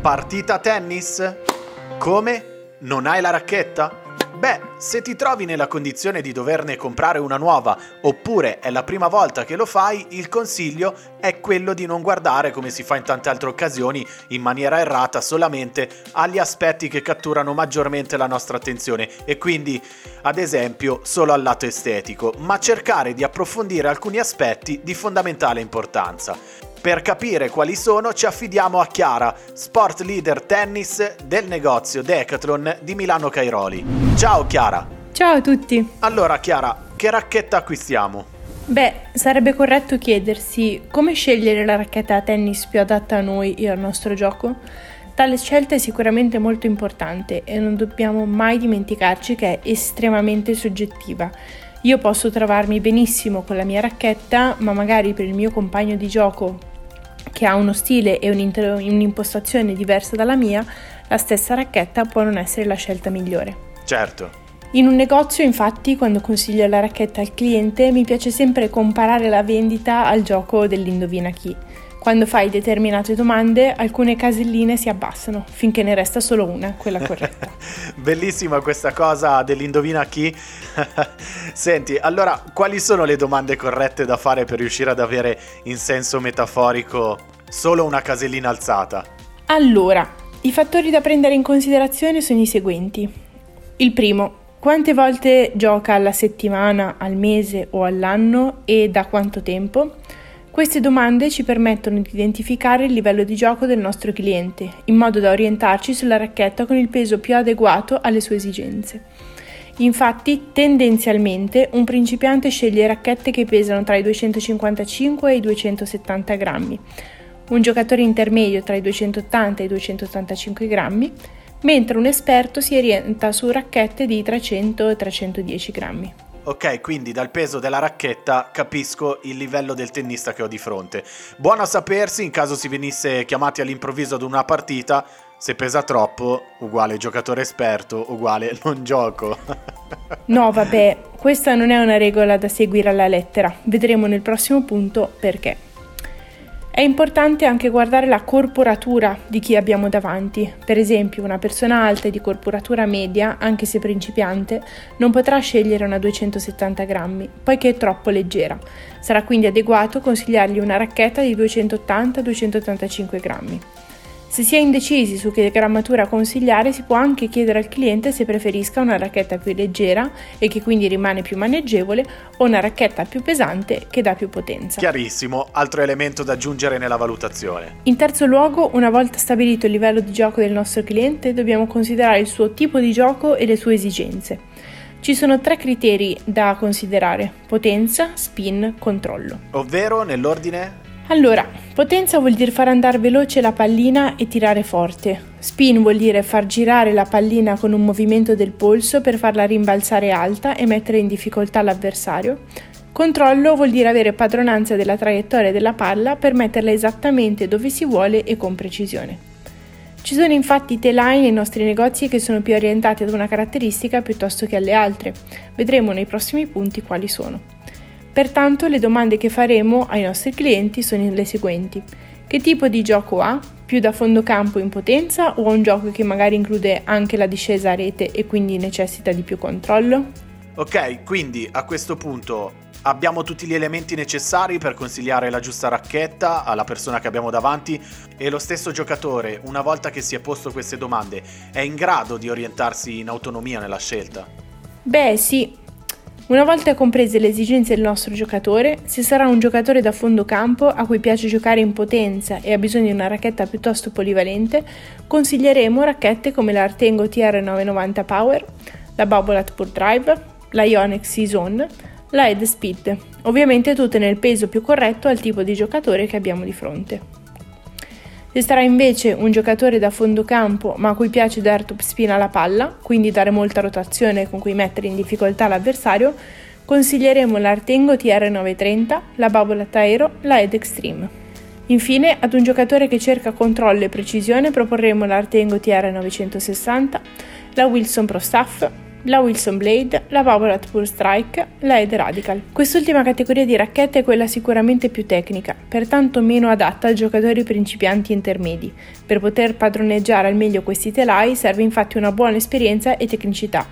Partita tennis? Come? Non hai la racchetta? Beh, se ti trovi nella condizione di doverne comprare una nuova oppure è la prima volta che lo fai, il consiglio è quello di non guardare come si fa in tante altre occasioni in maniera errata solamente agli aspetti che catturano maggiormente la nostra attenzione e quindi ad esempio solo al lato estetico, ma cercare di approfondire alcuni aspetti di fondamentale importanza. Per capire quali sono ci affidiamo a Chiara, sport leader tennis del negozio Decathlon di Milano Cairoli. Ciao Chiara! Ciao a tutti! Allora Chiara, che racchetta acquistiamo? Beh, sarebbe corretto chiedersi come scegliere la racchetta da tennis più adatta a noi e al nostro gioco? Tale scelta è sicuramente molto importante e non dobbiamo mai dimenticarci che è estremamente soggettiva. Io posso trovarmi benissimo con la mia racchetta, ma magari per il mio compagno di gioco che ha uno stile e un'impostazione diversa dalla mia, la stessa racchetta può non essere la scelta migliore. Certo. In un negozio, infatti, quando consiglio la racchetta al cliente, mi piace sempre comparare la vendita al gioco dell'indovina chi. Quando fai determinate domande, alcune caselline si abbassano finché ne resta solo una, quella corretta. Bellissima questa cosa dell'indovina chi. Senti, allora, quali sono le domande corrette da fare per riuscire ad avere in senso metaforico solo una casellina alzata? Allora, i fattori da prendere in considerazione sono i seguenti. Il primo, quante volte gioca alla settimana, al mese o all'anno e da quanto tempo? Queste domande ci permettono di identificare il livello di gioco del nostro cliente, in modo da orientarci sulla racchetta con il peso più adeguato alle sue esigenze. Infatti, tendenzialmente, un principiante sceglie racchette che pesano tra i 255 e i 270 grammi, un giocatore intermedio tra i 280 e i 285 grammi, mentre un esperto si orienta su racchette di 300 e 310 grammi. Ok, quindi dal peso della racchetta capisco il livello del tennista che ho di fronte. Buono a sapersi in caso si venisse chiamati all'improvviso ad una partita, se pesa troppo, uguale giocatore esperto, uguale non gioco. no, vabbè, questa non è una regola da seguire alla lettera. Vedremo nel prossimo punto perché. È importante anche guardare la corporatura di chi abbiamo davanti. Per esempio, una persona alta e di corporatura media, anche se principiante, non potrà scegliere una 270 grammi, poiché è troppo leggera. Sarà quindi adeguato consigliargli una racchetta di 280-285 grammi. Se si è indecisi su che grammatura consigliare, si può anche chiedere al cliente se preferisca una racchetta più leggera e che quindi rimane più maneggevole o una racchetta più pesante che dà più potenza. Chiarissimo, altro elemento da aggiungere nella valutazione. In terzo luogo, una volta stabilito il livello di gioco del nostro cliente, dobbiamo considerare il suo tipo di gioco e le sue esigenze. Ci sono tre criteri da considerare: potenza, spin, controllo. Ovvero, nell'ordine? Allora, potenza vuol dire far andare veloce la pallina e tirare forte. Spin vuol dire far girare la pallina con un movimento del polso per farla rimbalzare alta e mettere in difficoltà l'avversario. Controllo vuol dire avere padronanza della traiettoria della palla per metterla esattamente dove si vuole e con precisione. Ci sono infatti telai nei nostri negozi che sono più orientati ad una caratteristica piuttosto che alle altre. Vedremo nei prossimi punti quali sono. Pertanto le domande che faremo ai nostri clienti sono le seguenti. Che tipo di gioco ha? Più da fondo campo in potenza o un gioco che magari include anche la discesa a rete e quindi necessita di più controllo? Ok, quindi a questo punto abbiamo tutti gli elementi necessari per consigliare la giusta racchetta alla persona che abbiamo davanti e lo stesso giocatore, una volta che si è posto queste domande, è in grado di orientarsi in autonomia nella scelta? Beh sì, una volta comprese le esigenze del nostro giocatore, se sarà un giocatore da fondo campo a cui piace giocare in potenza e ha bisogno di una racchetta piuttosto polivalente, consiglieremo racchette come la Artengo TR990 Power, la Babolat Pure Drive, la Ionic Season, la Head Speed, ovviamente tutte nel peso più corretto al tipo di giocatore che abbiamo di fronte. Se sarà invece un giocatore da fondo campo ma a cui piace dare top spin alla palla, quindi dare molta rotazione con cui mettere in difficoltà l'avversario, consiglieremo l'Artengo TR930, la Bubble Aero, la Ed Extreme. Infine, ad un giocatore che cerca controllo e precisione proporremo l'Artengo TR960, la Wilson Pro Staff, la Wilson Blade, la Powerade Pure Strike, la Ed Radical. Quest'ultima categoria di racchette è quella sicuramente più tecnica, pertanto meno adatta a giocatori principianti intermedi. Per poter padroneggiare al meglio questi telai serve infatti una buona esperienza e tecnicità,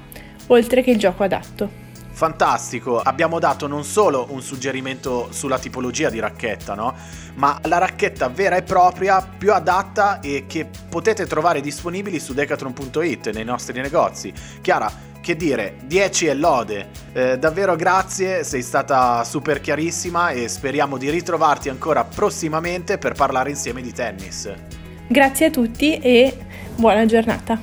oltre che il gioco adatto. Fantastico, abbiamo dato non solo un suggerimento sulla tipologia di racchetta, no? ma la racchetta vera e propria, più adatta e che potete trovare disponibili su decathlon.it nei nostri negozi. Chiara, che dire, 10 e lode. Eh, davvero grazie, sei stata super chiarissima e speriamo di ritrovarti ancora prossimamente per parlare insieme di tennis. Grazie a tutti e buona giornata.